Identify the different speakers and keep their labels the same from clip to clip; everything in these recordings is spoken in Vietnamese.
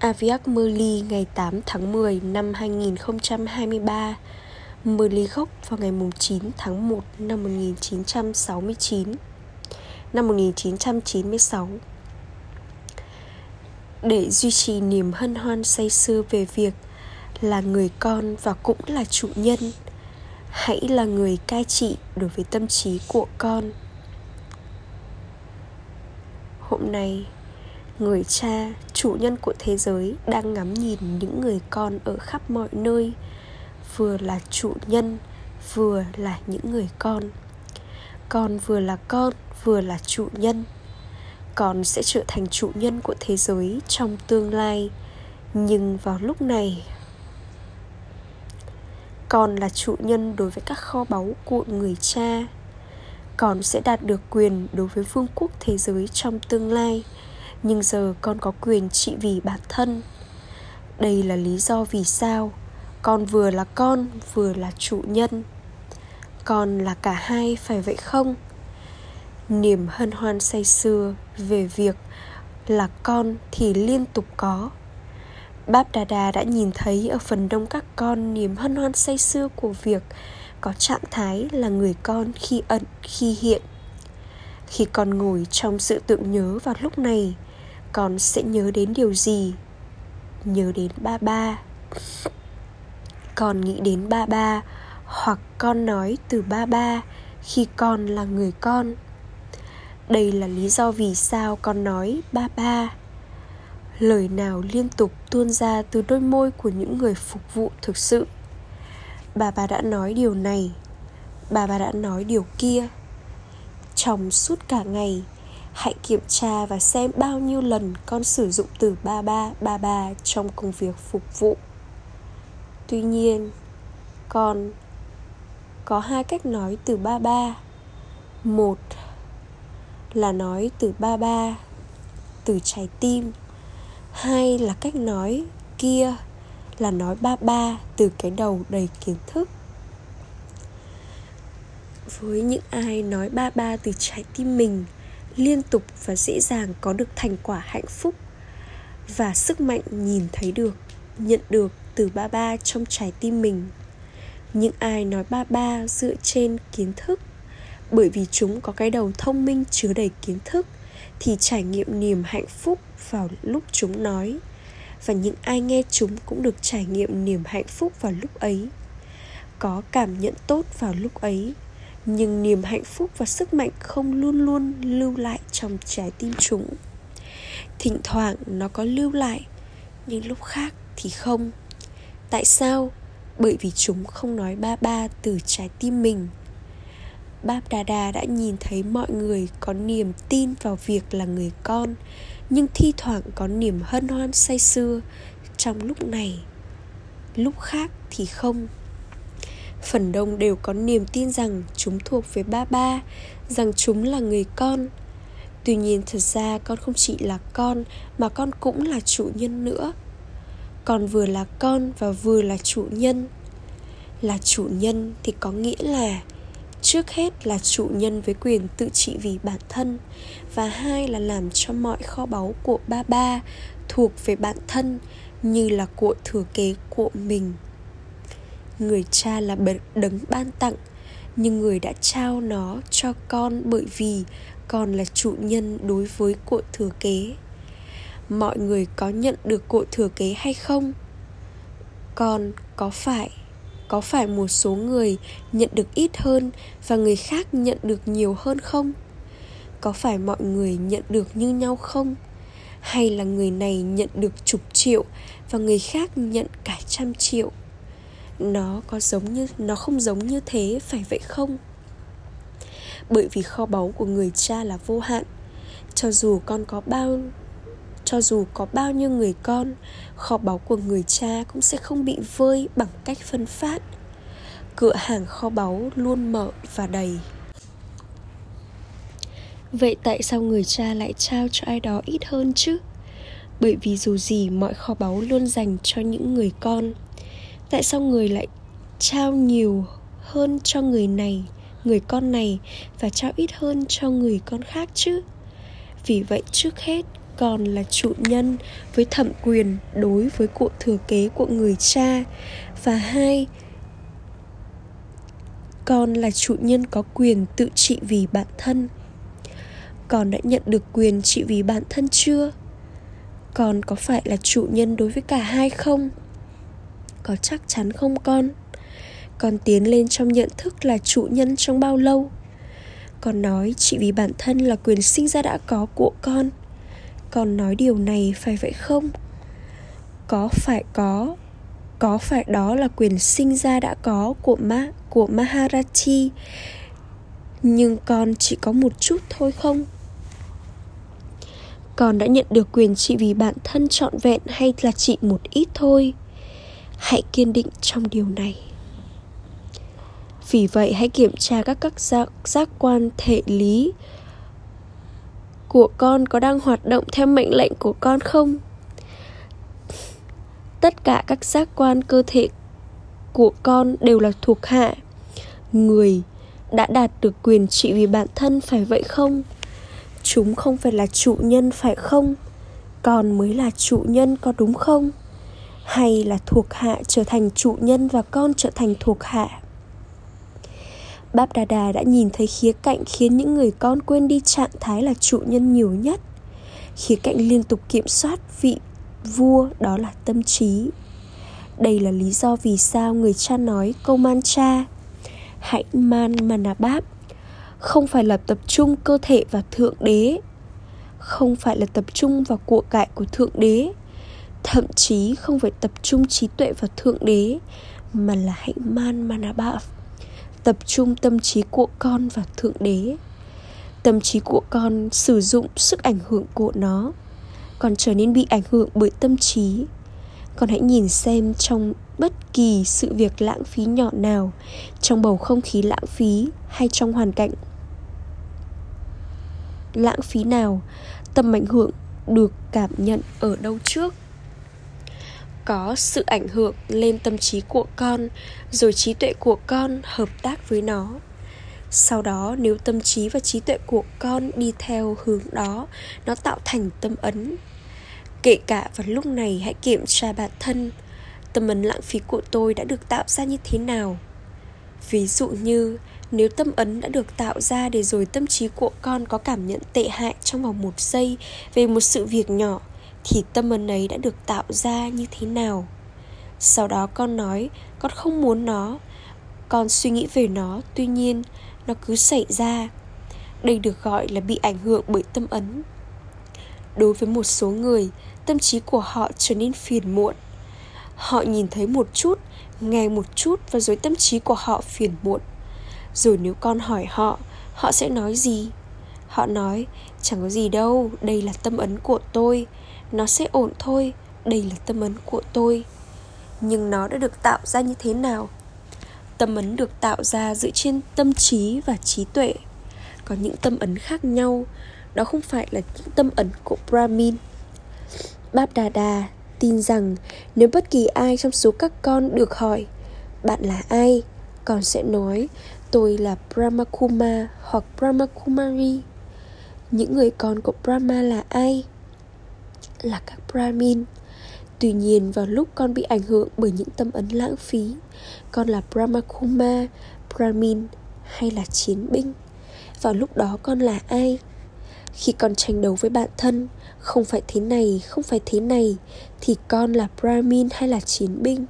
Speaker 1: Aviak Merli ngày 8 tháng 10 năm 2023 Merli gốc vào ngày 9 tháng 1 năm 1969 Năm 1996 Để duy trì niềm hân hoan say sưa về việc là người con và cũng là chủ nhân, Hãy là người cai trị đối với tâm trí của con. Hôm nay người cha, chủ nhân của thế giới đang ngắm nhìn những người con ở khắp mọi nơi. Vừa là chủ nhân, vừa là những người con. Con vừa là con, vừa là chủ nhân. Con sẽ trở thành chủ nhân của thế giới trong tương lai. Nhưng vào lúc này, con là chủ nhân đối với các kho báu của người cha. Con sẽ đạt được quyền đối với vương quốc thế giới trong tương lai nhưng giờ con có quyền trị vì bản thân. Đây là lý do vì sao con vừa là con vừa là chủ nhân. Con là cả hai phải vậy không? Niềm hân hoan say sưa về việc là con thì liên tục có. Báp Đà Đà đã nhìn thấy ở phần đông các con niềm hân hoan say sưa của việc có trạng thái là người con khi ẩn khi hiện. Khi con ngồi trong sự tưởng nhớ vào lúc này, con sẽ nhớ đến điều gì? Nhớ đến ba ba. Con nghĩ đến ba ba, hoặc con nói từ ba ba khi con là người con. Đây là lý do vì sao con nói ba ba. Lời nào liên tục tuôn ra từ đôi môi của những người phục vụ thực sự? Bà bà đã nói điều này. Bà bà đã nói điều kia. Trong suốt cả ngày hãy kiểm tra và xem bao nhiêu lần con sử dụng từ ba ba ba ba trong công việc phục vụ. Tuy nhiên con có hai cách nói từ ba ba. Một là nói từ ba ba từ trái tim. Hai là cách nói kia là nói ba ba từ cái đầu đầy kiến thức. Với những ai nói ba ba từ trái tim mình liên tục và dễ dàng có được thành quả hạnh phúc và sức mạnh nhìn thấy được, nhận được từ ba ba trong trái tim mình. Những ai nói ba ba dựa trên kiến thức, bởi vì chúng có cái đầu thông minh chứa đầy kiến thức, thì trải nghiệm niềm hạnh phúc vào lúc chúng nói. Và những ai nghe chúng cũng được trải nghiệm niềm hạnh phúc vào lúc ấy. Có cảm nhận tốt vào lúc ấy nhưng niềm hạnh phúc và sức mạnh không luôn luôn lưu lại trong trái tim chúng. Thỉnh thoảng nó có lưu lại, nhưng lúc khác thì không. Tại sao? Bởi vì chúng không nói ba ba từ trái tim mình. Báp Đà Đà đã nhìn thấy mọi người có niềm tin vào việc là người con, Nhưng thi thoảng có niềm hân hoan say sưa. Trong lúc này, Lúc khác thì không phần đông đều có niềm tin rằng chúng thuộc về ba ba, rằng chúng là người con. Tuy nhiên thật ra con không chỉ là con, mà con cũng là chủ nhân nữa. Con vừa là con và vừa là chủ nhân. Là chủ nhân thì có nghĩa là trước hết là chủ nhân với quyền tự trị vì bản thân, và hai là làm cho mọi kho báu của ba ba thuộc về bản thân như là của thừa kế của mình người cha là đấng ban tặng, nhưng người đã trao nó cho con bởi vì con là chủ nhân đối với cội thừa kế. Mọi người có nhận được cội thừa kế hay không? Con có phải có phải một số người nhận được ít hơn và người khác nhận được nhiều hơn không? Có phải mọi người nhận được như nhau không? Hay là người này nhận được chục triệu và người khác nhận cả trăm triệu? Nó có giống như, nó không giống như thế, phải vậy không? Bởi vì kho báu của người cha là vô hạn. Cho dù con có bao, cho dù có bao nhiêu người con, kho báu của người cha cũng sẽ không bị vơi bằng cách phân phát. Cửa hàng kho báu luôn mở và đầy. Vậy tại sao người cha lại trao cho ai đó ít hơn chứ? Bởi vì dù gì, mọi kho báu luôn dành cho những người con tại sao người lại trao nhiều hơn cho người này, người con này, và trao ít hơn cho người con khác chứ? Vì vậy trước hết còn là chủ nhân với thẩm quyền đối với cụ thừa kế của người cha. Và hai, con là chủ nhân có quyền tự trị vì bản thân. Con đã nhận được quyền trị vì bản thân chưa? Con có phải là chủ nhân đối với cả hai không? Có chắc chắn không con? Con tiến lên trong nhận thức là chủ nhân trong bao lâu? Con nói chỉ vì bản thân là quyền sinh ra đã có của con. Con nói điều này phải vậy không? Có phải có có phải đó là quyền sinh ra đã có của ma, của Maharaji? Nhưng con chỉ có một chút thôi không? Con đã nhận được quyền trị vì bản thân trọn vẹn hay là chỉ một ít thôi? Hãy kiên định trong điều này. Vì vậy hãy kiểm tra các các giác, giác quan thể lý của con có đang hoạt động theo mệnh lệnh của con không? Tất cả các giác quan cơ thể của con đều là thuộc hạ. Người đã đạt được quyền trị vì bản thân phải vậy không? Chúng không phải là chủ nhân phải không? Con mới là chủ nhân có đúng không? Hay là thuộc hạ trở thành chủ nhân và con trở thành thuộc hạ Báp Đà Đà đã nhìn thấy khía cạnh khiến những người con quên đi trạng thái là chủ nhân nhiều nhất. Khía cạnh liên tục kiểm soát vị vua đó là tâm trí. Đây là lý do vì sao người cha nói câu man cha, Hãy man manabab Không phải là tập trung cơ thể và thượng đế, Không phải là tập trung vào cuộc cải của thượng đế Thậm chí không phải tập trung trí tuệ vào thượng đế, Mà là hãy man manaba. Tập trung tâm trí của con vào thượng đế. Tâm trí của con sử dụng sức ảnh hưởng của nó. Còn trở nên bị ảnh hưởng bởi tâm trí. Con hãy nhìn xem trong bất kỳ sự việc lãng phí nhỏ nào, trong bầu không khí lãng phí hay trong hoàn cảnh lãng phí nào, tâm ảnh hưởng được cảm nhận ở đâu trước? Có sự ảnh hưởng lên tâm trí của con, rồi trí tuệ của con hợp tác với nó. Sau đó, nếu tâm trí và trí tuệ của con đi theo hướng đó, nó tạo thành tâm ấn. Kể cả vào lúc này, hãy kiểm tra bản thân, tâm ấn lãng phí của tôi đã được tạo ra như thế nào. Ví dụ như, nếu tâm ấn đã được tạo ra để rồi tâm trí của con có cảm nhận tệ hại trong vòng một giây về một sự việc nhỏ thì tâm ấn ấy đã được tạo ra như thế nào? Sau đó con nói, con không muốn nó. Con suy nghĩ về nó, tuy nhiên nó cứ xảy ra. Đây được gọi là bị ảnh hưởng bởi tâm ấn. Đối với một số người, tâm trí của họ trở nên phiền muộn. Họ nhìn thấy một chút, nghe một chút và rồi tâm trí của họ phiền muộn. Rồi nếu con hỏi họ họ sẽ nói gì? Họ nói, chẳng có gì đâu, đây là tâm ấn của tôi nó sẽ ổn thôi, đây là tâm ấn của tôi. Nhưng nó đã được tạo ra như thế nào? Tâm ấn được tạo ra dựa trên tâm trí và trí tuệ. Có những tâm ấn khác nhau, đó không phải là những tâm ấn của brahmin. Bab đà đà tin rằng nếu bất kỳ ai trong số các con được hỏi, bạn là ai? con sẽ nói, tôi là brahmakuma hoặc brahmakumari những người con của brahma là ai? Là các Brahmin. Tuy nhiên vào lúc con bị ảnh hưởng bởi những tâm ấn lãng phí, con là Brahmakuma, Brahmin hay là chiến binh? Vào lúc đó con là ai? Khi con tranh đấu với bản thân, không phải thế này, không phải thế này, thì con là Brahmin hay là chiến binh?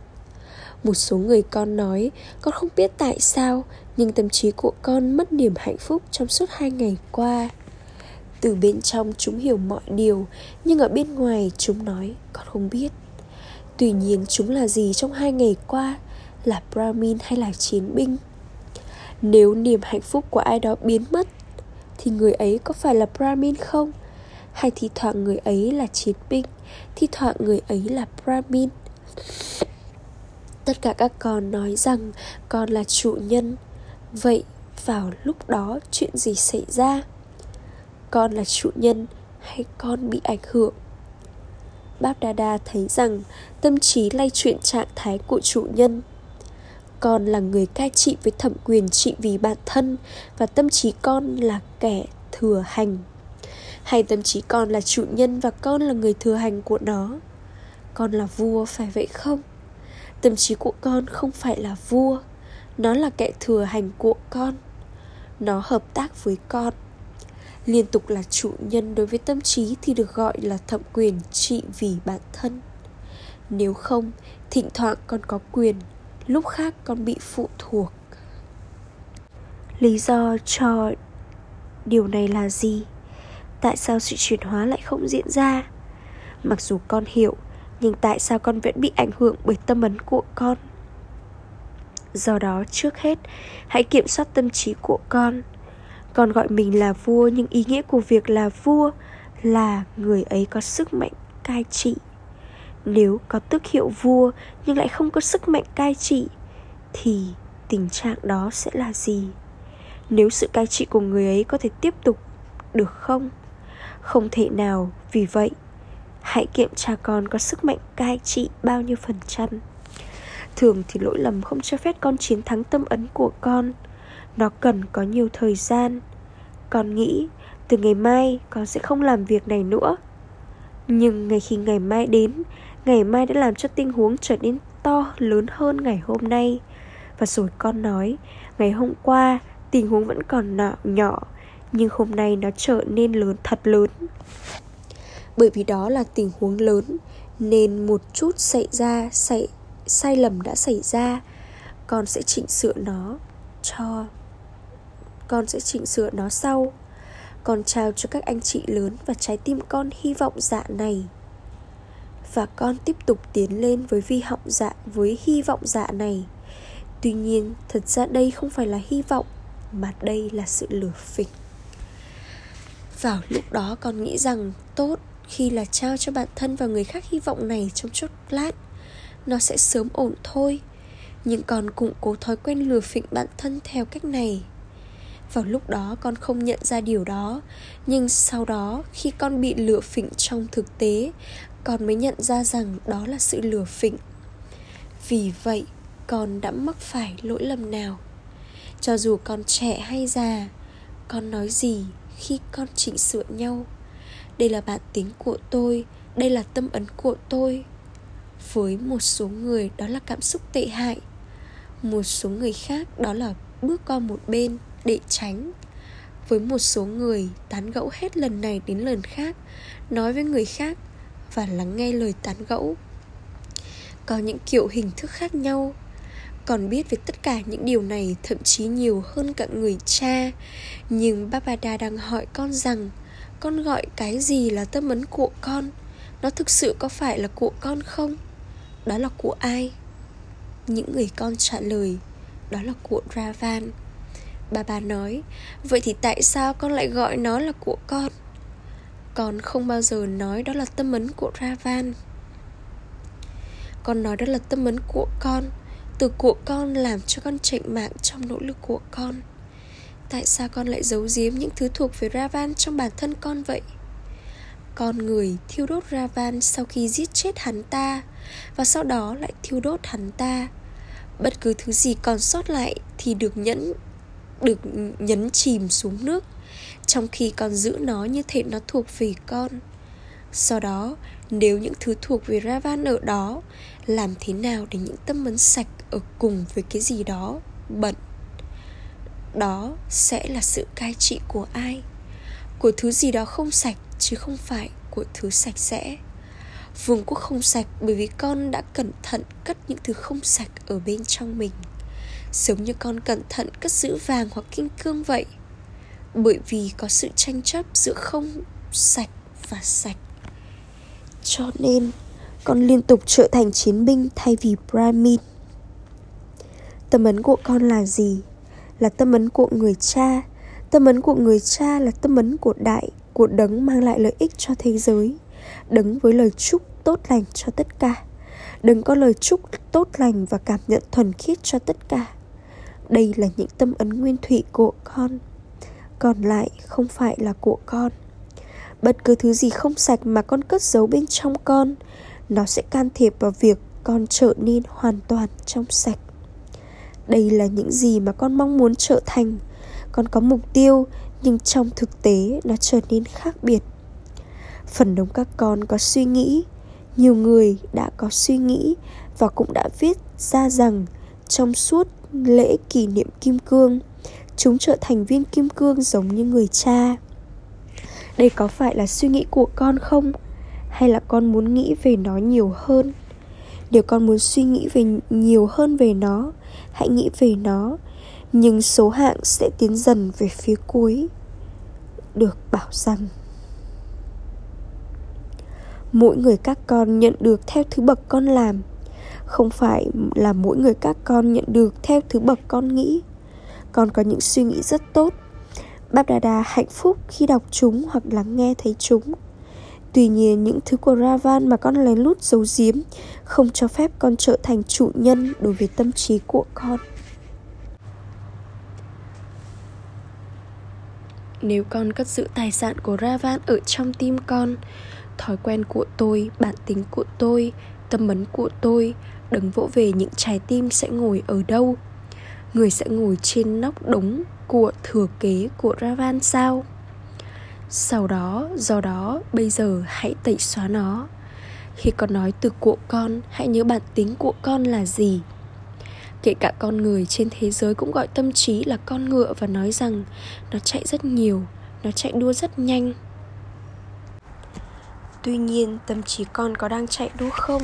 Speaker 1: Một số người con nói, con không biết tại sao, nhưng tâm trí của con mất niềm hạnh phúc trong suốt hai ngày qua từ bên trong chúng hiểu mọi điều, nhưng ở bên ngoài chúng nói, con không biết. Tuy nhiên chúng là gì trong hai ngày qua? Là brahmin hay là chiến binh? Nếu niềm hạnh phúc của ai đó biến mất, thì người ấy có phải là brahmin không? Hay thi thoảng người ấy là chiến binh thi thoảng người ấy là brahmin? Tất cả các con nói rằng con là chủ nhân. Vậy vào lúc đó chuyện gì xảy ra? Con là chủ nhân hay con bị ảnh hưởng? Báp Đa Đa thấy rằng tâm trí lay chuyển trạng thái của chủ nhân. Con là người cai trị với thẩm quyền trị vì bản thân và tâm trí con là kẻ thừa hành. Hay tâm trí con là chủ nhân và con là người thừa hành của nó? Con là vua, phải vậy không? Tâm trí của con không phải là vua, nó là kẻ thừa hành của con. Nó hợp tác với con liên tục là chủ nhân đối với tâm trí thì được gọi là thẩm quyền trị vì bản thân. Nếu không, thỉnh thoảng con có quyền, lúc khác con bị phụ thuộc. Lý do cho điều này là gì? Tại sao sự chuyển hóa lại không diễn ra? Mặc dù con hiểu, nhưng tại sao con vẫn bị ảnh hưởng bởi tâm ấn của con? Do đó, trước hết, hãy kiểm soát tâm trí của con còn gọi mình là vua, nhưng ý nghĩa của việc là vua là người ấy có sức mạnh, cai trị. Nếu có tước hiệu vua nhưng lại không có sức mạnh cai trị, thì tình trạng đó sẽ là gì? Nếu sự cai trị của người ấy có thể tiếp tục được không? Không thể nào. Vì vậy, hãy kiểm tra con có sức mạnh cai trị bao nhiêu phần trăm. Thường thì lỗi lầm không cho phép con chiến thắng tâm ấn của con. Nó cần có nhiều thời gian con nghĩ từ ngày mai con sẽ không làm việc này nữa. Nhưng ngay khi ngày mai đến, ngày mai đã làm cho tình huống trở nên to lớn hơn ngày hôm nay. Và rồi con nói, ngày hôm qua tình huống vẫn còn nọ, nhỏ, nhưng hôm nay nó trở nên lớn, thật lớn. Bởi vì đó là tình huống lớn, nên một chút xảy ra, xảy, sai lầm đã xảy ra, con sẽ chỉnh sửa nó cho con sẽ chỉnh sửa nó sau. Con trao cho các anh chị lớn và trái tim con hy vọng dạ này. Và con tiếp tục tiến lên với vi vọng dạ với hy vọng dạ này. Tuy nhiên, thật ra đây không phải là hy vọng, mà đây là sự lừa phỉnh vào lúc đó con nghĩ rằng tốt khi là trao cho bản thân và người khác hy vọng này trong chốc lát. Nó sẽ sớm ổn thôi, nhưng còn củng cố thói quen lừa phỉnh bản thân theo cách này vào lúc đó con không nhận ra điều đó. Nhưng sau đó, khi con bị lừa phỉnh trong thực tế, con mới nhận ra rằng đó là sự lừa phỉnh vì vậy, con đã mắc phải lỗi lầm nào? Cho dù con trẻ hay già, con nói gì khi con chỉnh sửa nhau? Đây là bản tính của tôi, đây là tâm ấn của tôi. Với một số người đó là cảm xúc tệ hại, một số người khác đó là bước qua một bên để tránh. Với một số người tán gẫu hết lần này đến lần khác, nói với người khác và lắng nghe lời tán gẫu. Có những kiểu hình thức khác nhau, còn biết về tất cả những điều này thậm chí nhiều hơn cả người cha. Nhưng babada đang hỏi con rằng, con gọi cái gì là tâm ấn của con? Nó thực sự có phải là của con không? Đó là của ai? Những người con trả lời, đó là của ravan bà bà nói, vậy thì tại sao con lại gọi nó là của con? Con không bao giờ nói đó là tâm ấn của ravan. Con nói đó là tâm ấn của con, từ của con làm cho con chạy mạng trong nỗ lực của con. Tại sao con lại giấu giếm những thứ thuộc về ravan trong bản thân con vậy? Con người thiêu đốt ravan sau khi giết chết hắn ta, và sau đó lại thiêu đốt hắn ta. Bất cứ thứ gì còn sót lại thì được nhẫn được nhấn chìm xuống nước, trong khi con giữ nó như thể nó thuộc về con. Sau đó, nếu những thứ thuộc về ravan ở đó, làm thế nào để những tâm ấn sạch ở cùng với cái gì đó bẩn? Đó sẽ là sự cai trị của ai? Của thứ gì đó không sạch chứ không phải của thứ sạch sẽ. Vương quốc không sạch bởi vì con đã cẩn thận cất những thứ không sạch ở bên trong mình giống như con cẩn thận cất giữ vàng hoặc kim cương vậy. Bởi vì có sự tranh chấp giữa không sạch và sạch. Cho nên, con liên tục trở thành chiến binh thay vì brahmin. Tâm ấn của con là gì? Là tâm ấn của người cha. Tâm ấn của người cha là tâm ấn của đại, của đấng mang lại lợi ích cho thế giới, đấng với lời chúc tốt lành cho tất cả. Đừng có lời chúc tốt lành và cảm nhận thuần khiết cho tất cả đây là những tâm ấn nguyên thủy của con, còn lại không phải là của con. Bất cứ thứ gì không sạch mà con cất giấu bên trong con, nó sẽ can thiệp vào việc con trở nên hoàn toàn trong sạch. Đây là những gì mà con mong muốn trở thành. Con có mục tiêu, nhưng trong thực tế nó trở nên khác biệt. Phần đông các con có suy nghĩ, nhiều người đã có suy nghĩ và cũng đã viết ra rằng trong suốt lễ kỷ niệm kim cương. Chúng trở thành viên kim cương giống như người cha. Đây có phải là suy nghĩ của con không? Hay là con muốn nghĩ về nó nhiều hơn? Nếu con muốn suy nghĩ về nhiều hơn về nó, hãy nghĩ về nó. Nhưng số hạng sẽ tiến dần về phía cuối. Được bảo rằng, mỗi người các con nhận được theo thứ bậc con làm không phải là mỗi người các con nhận được theo thứ bậc con nghĩ. Con có những suy nghĩ rất tốt. Báp Đà Đà hạnh phúc khi đọc chúng hoặc lắng nghe thấy chúng. Tuy nhiên những thứ của Ravan mà con lén lút giấu giếm Không cho phép con trở thành chủ nhân đối với tâm trí của con. Nếu con cất giữ tài sản của Ravan ở trong tim con Thói quen của tôi, bản tính của tôi, tâm ấn của tôi Đừng vỗ về những trái tim sẽ ngồi ở đâu Người sẽ ngồi trên nóc đống của thừa kế của Ravan sao? Sau đó, do đó, bây giờ hãy tẩy xóa nó Khi con nói từ của con, hãy nhớ bản tính của con là gì Kể cả con người trên thế giới cũng gọi tâm trí là con ngựa và nói rằng nó chạy rất nhiều, nó chạy đua rất nhanh. Tuy nhiên, tâm trí con có đang chạy đua không?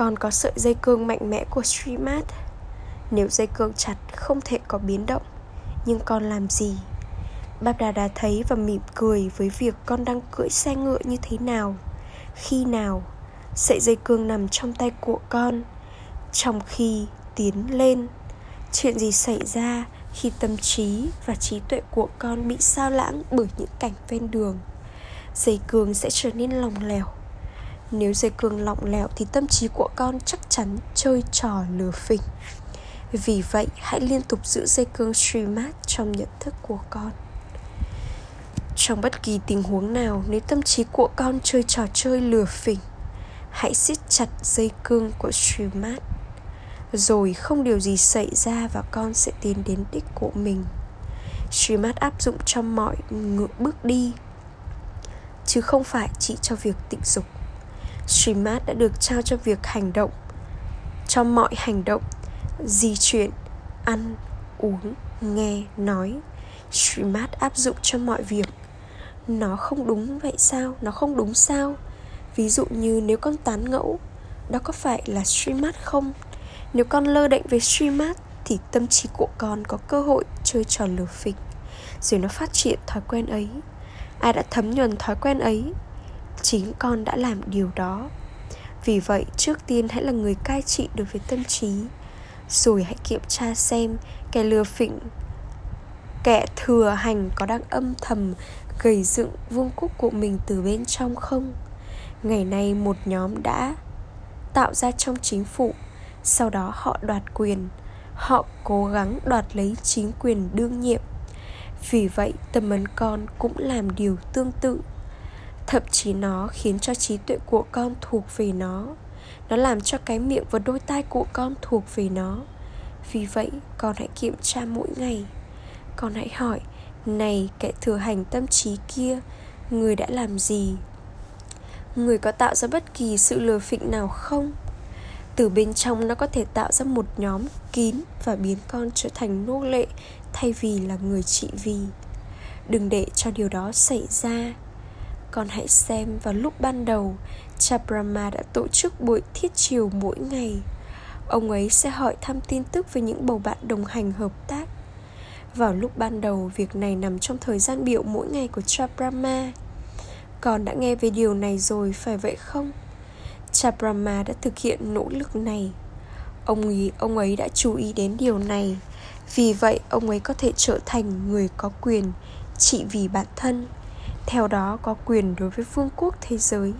Speaker 1: Còn có sợi dây cương mạnh mẽ của Streamat. Nếu dây cương chặt không thể có biến động, nhưng con làm gì? babda Đà Đà thấy và mỉm cười với việc con đang cưỡi xe ngựa như thế nào, khi nào. Sợi dây cương nằm trong tay của con, trong khi tiến lên chuyện gì xảy ra khi tâm trí và trí tuệ của con bị sao lãng bởi những cảnh ven đường dây cương sẽ trở nên lỏng lẻo nếu dây cương lỏng lẻo thì tâm trí của con chắc chắn chơi trò lừa phỉnh. Vì vậy, hãy liên tục giữ dây cương streamat trong nhận thức của con. Trong bất kỳ tình huống nào, nếu tâm trí của con chơi trò chơi lừa phỉnh, hãy siết chặt dây cương của streamat rồi không điều gì xảy ra và con sẽ tiến đến đích của mình. Streamat áp dụng cho mọi ngựa bước đi, chứ không phải chỉ cho việc tịnh dục. Streamat đã được trao cho việc hành động. Cho mọi hành động, di chuyển, ăn, uống, nghe, nói Streamat áp dụng cho mọi việc. Nó không đúng vậy sao? Nó không đúng sao? Ví dụ như nếu con tán ngẫu, đó có phải là streamat không? Nếu con lơ đệnh về streamat thì tâm trí của con có cơ hội chơi trò lừa phịch. Rồi nó phát triển thói quen ấy. Ai đã thấm nhuần thói quen ấy chính con đã làm điều đó. Vì vậy, trước tiên hãy là người cai trị đối với tâm trí. Rồi hãy kiểm tra xem kẻ lừa phỉnh, kẻ thừa hành có đang âm thầm gầy dựng vương quốc của mình từ bên trong không? Ngày nay một nhóm đã tạo ra trong chính phủ, sau đó họ đoạt quyền. Họ cố gắng đoạt lấy chính quyền đương nhiệm. Vì vậy, tâm ấn con cũng làm điều tương tự thậm chí nó khiến cho trí tuệ của con thuộc về nó. Nó làm cho cái miệng và đôi tai của con thuộc về nó. Vì vậy, con hãy kiểm tra mỗi ngày. Con hãy hỏi, này, kẻ thừa hành tâm trí kia, người đã làm gì? Người có tạo ra bất kỳ sự lừa phỉnh nào không? Từ bên trong nó có thể tạo ra một nhóm kín và biến con trở thành nô lệ thay vì là người trị vì. Đừng để cho điều đó xảy ra con hãy xem vào lúc ban đầu cha brahma đã tổ chức buổi thiết chiều mỗi ngày. Ông ấy sẽ hỏi thăm tin tức về những bầu bạn đồng hành hợp tác. Vào lúc ban đầu, việc này nằm trong thời gian biểu mỗi ngày của cha brahma con đã nghe về điều này rồi, phải vậy không? Cha brahma đã thực hiện nỗ lực này. Ông ấy ông ấy đã chú ý đến điều này. Vì vậy, ông ấy có thể trở thành người có quyền, chỉ vì bản thân theo đó có quyền đối với vương quốc thế giới.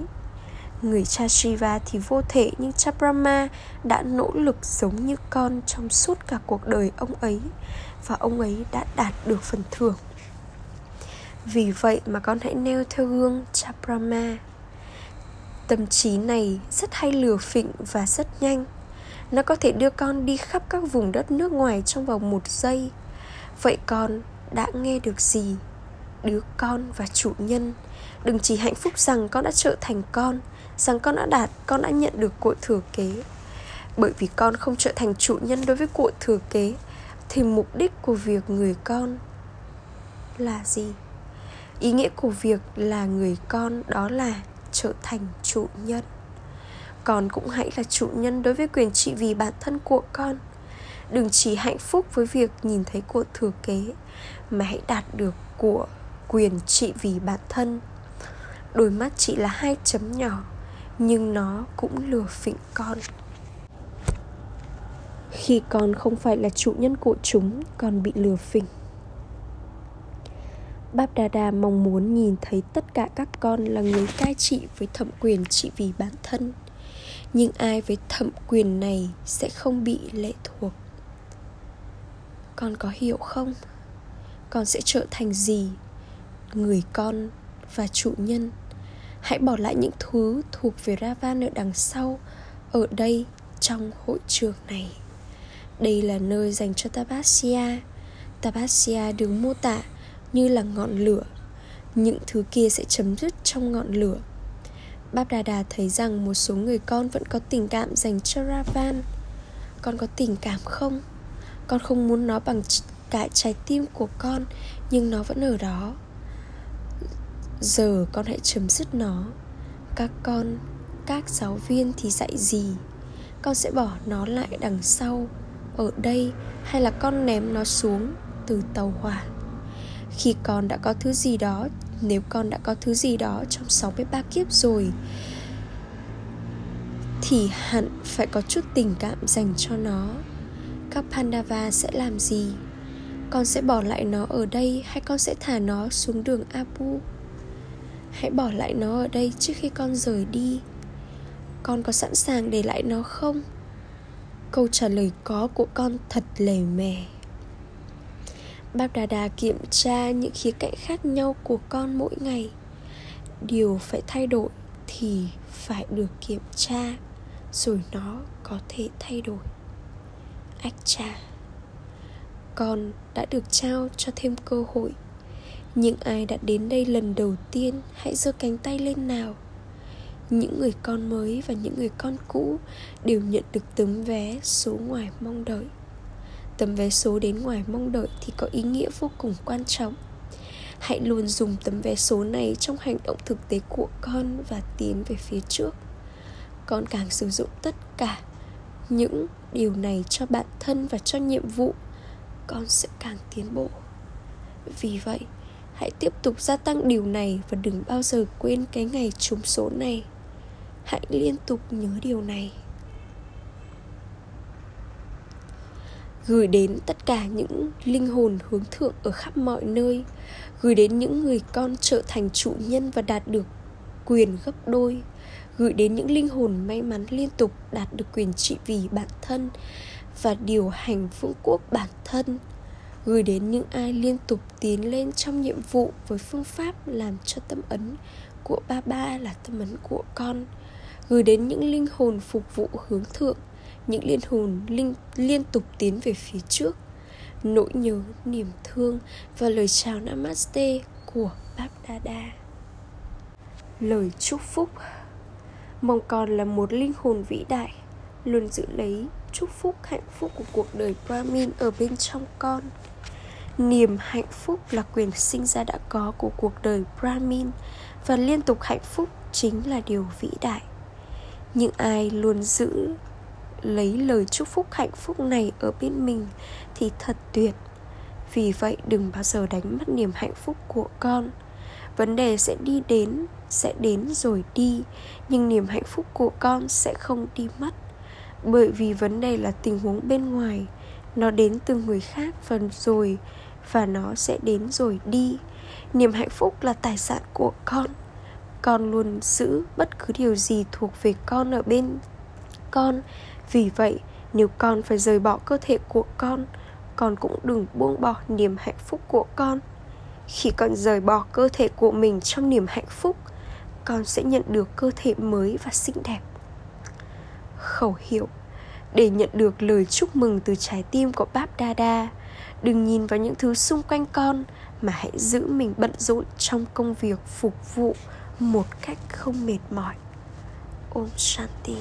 Speaker 1: Người cha Shiva thì vô thể nhưng cha Brahma đã nỗ lực giống như con trong suốt cả cuộc đời ông ấy, và ông ấy đã đạt được phần thưởng. Vì vậy mà con hãy nêu theo gương cha Brahma tâm trí này rất hay lừa phỉnh và rất nhanh. Nó có thể đưa con đi khắp các vùng đất nước ngoài trong vòng một giây. Vậy con đã nghe được gì? Đứa con và chủ nhân. Đừng chỉ hạnh phúc rằng con đã trở thành con, rằng con đã đạt, con đã nhận được cội thừa kế. Bởi vì con không trở thành chủ nhân đối với cội thừa kế, thì mục đích của việc người con là gì? Ý nghĩa của việc là người con đó là trở thành chủ nhân. Con cũng hãy là chủ nhân đối với quyền trị vì bản thân của con. Đừng chỉ hạnh phúc với việc nhìn thấy của thừa kế, mà hãy đạt được của quyền trị vì bản thân đôi mắt chị là hai chấm nhỏ, nhưng nó cũng lừa phỉnh con khi con không phải là chủ nhân của chúng, con bị lừa phỉnh Báp Đà Đà mong muốn nhìn thấy tất cả các con là người cai trị với thẩm quyền trị vì bản thân Nhưng ai với thẩm quyền này sẽ không bị lệ thuộc Con có hiểu không? Con sẽ trở thành gì? Người con và chủ nhân. Hãy bỏ lại những thứ thuộc về Ravan ở đằng sau, Ở đây trong hội trường này. Đây là nơi dành cho Tapasya. Tapasya được mô tả như là ngọn lửa. Những thứ kia sẽ chấm dứt trong ngọn lửa. Báp Đà Đà thấy rằng một số người con vẫn có tình cảm dành cho Ravan. Con có tình cảm không? Con không muốn nó bằng cả trái tim của con, Nhưng nó vẫn ở đó. Giờ con hãy chấm dứt nó. Các con, các giáo viên thì dạy gì? Con sẽ bỏ nó lại đằng sau Ở đây hay là con ném nó xuống từ tàu hỏa? Khi con đã có thứ gì đó nếu con đã có thứ gì đó trong 63 kiếp rồi thì hẳn phải có chút tình cảm dành cho nó. Các pandava sẽ làm gì? Con sẽ bỏ lại nó ở đây hay con sẽ thả nó xuống đường apu? Hãy bỏ lại nó ở đây trước khi con rời đi. Con có sẵn sàng để lại nó không? Câu trả lời có của con thật lề mề. Bác Đà Đà kiểm tra những khía cạnh khác nhau của con mỗi ngày. Điều phải thay đổi thì phải được kiểm tra, Rồi nó có thể thay đổi. Ách cha, Con đã được trao cho thêm cơ hội những ai đã đến đây lần đầu tiên, Hãy giơ cánh tay lên nào. Những người con mới và những người con cũ đều nhận được tấm vé số ngoài mong đợi. Tấm vé số đến ngoài mong đợi thì có ý nghĩa vô cùng quan trọng. Hãy luôn dùng tấm vé số này trong hành động thực tế của con và tiến về phía trước. Con càng sử dụng tất cả những điều này cho bản thân và cho nhiệm vụ, con sẽ càng tiến bộ. Vì vậy hãy tiếp tục gia tăng điều này và đừng bao giờ quên cái ngày trúng số này. Hãy liên tục nhớ điều này. Gửi đến tất cả những linh hồn hướng thượng ở khắp mọi nơi. Gửi đến những người con trở thành chủ nhân và đạt được quyền gấp đôi. Gửi đến những linh hồn may mắn liên tục đạt được quyền trị vì bản thân và điều hành vương quốc bản thân gửi đến những ai liên tục tiến lên trong nhiệm vụ với phương pháp làm cho tâm ấn của ba ba là tâm ấn của con. Gửi đến những linh hồn phục vụ hướng thượng, những linh hồn linh, liên tục tiến về phía trước. Nỗi nhớ, niềm thương và lời chào namaste của Báp Đa Đa lời chúc phúc. Mong con là một linh hồn vĩ đại, luôn giữ lấy chúc phúc hạnh phúc của cuộc đời Brahmin ở bên trong con niềm hạnh phúc là quyền sinh ra đã có của cuộc đời Brahmin và liên tục hạnh phúc chính là điều vĩ đại. Những ai luôn giữ, lấy lời chúc phúc hạnh phúc này ở bên mình thì thật tuyệt. Vì vậy đừng bao giờ đánh mất niềm hạnh phúc của con. Vấn đề sẽ đi đến, sẽ đến rồi đi, nhưng niềm hạnh phúc của con sẽ không đi mất. Bởi vì vấn đề là tình huống bên ngoài, nó đến từ người khác phần rồi và nó sẽ đến rồi đi. Niềm hạnh phúc là tài sản của con. Con luôn giữ bất cứ điều gì thuộc về con ở bên con. Vì vậy, nếu con phải rời bỏ cơ thể của con con cũng đừng buông bỏ niềm hạnh phúc của con. Khi con rời bỏ cơ thể của mình trong niềm hạnh phúc, con sẽ nhận được cơ thể mới và xinh đẹp. Khẩu hiệu, để nhận được lời chúc mừng từ trái tim của Báp Đa Đa đừng nhìn vào những thứ xung quanh con, mà hãy giữ mình bận rộn trong công việc phục vụ một cách không mệt mỏi. Ôm Shanti.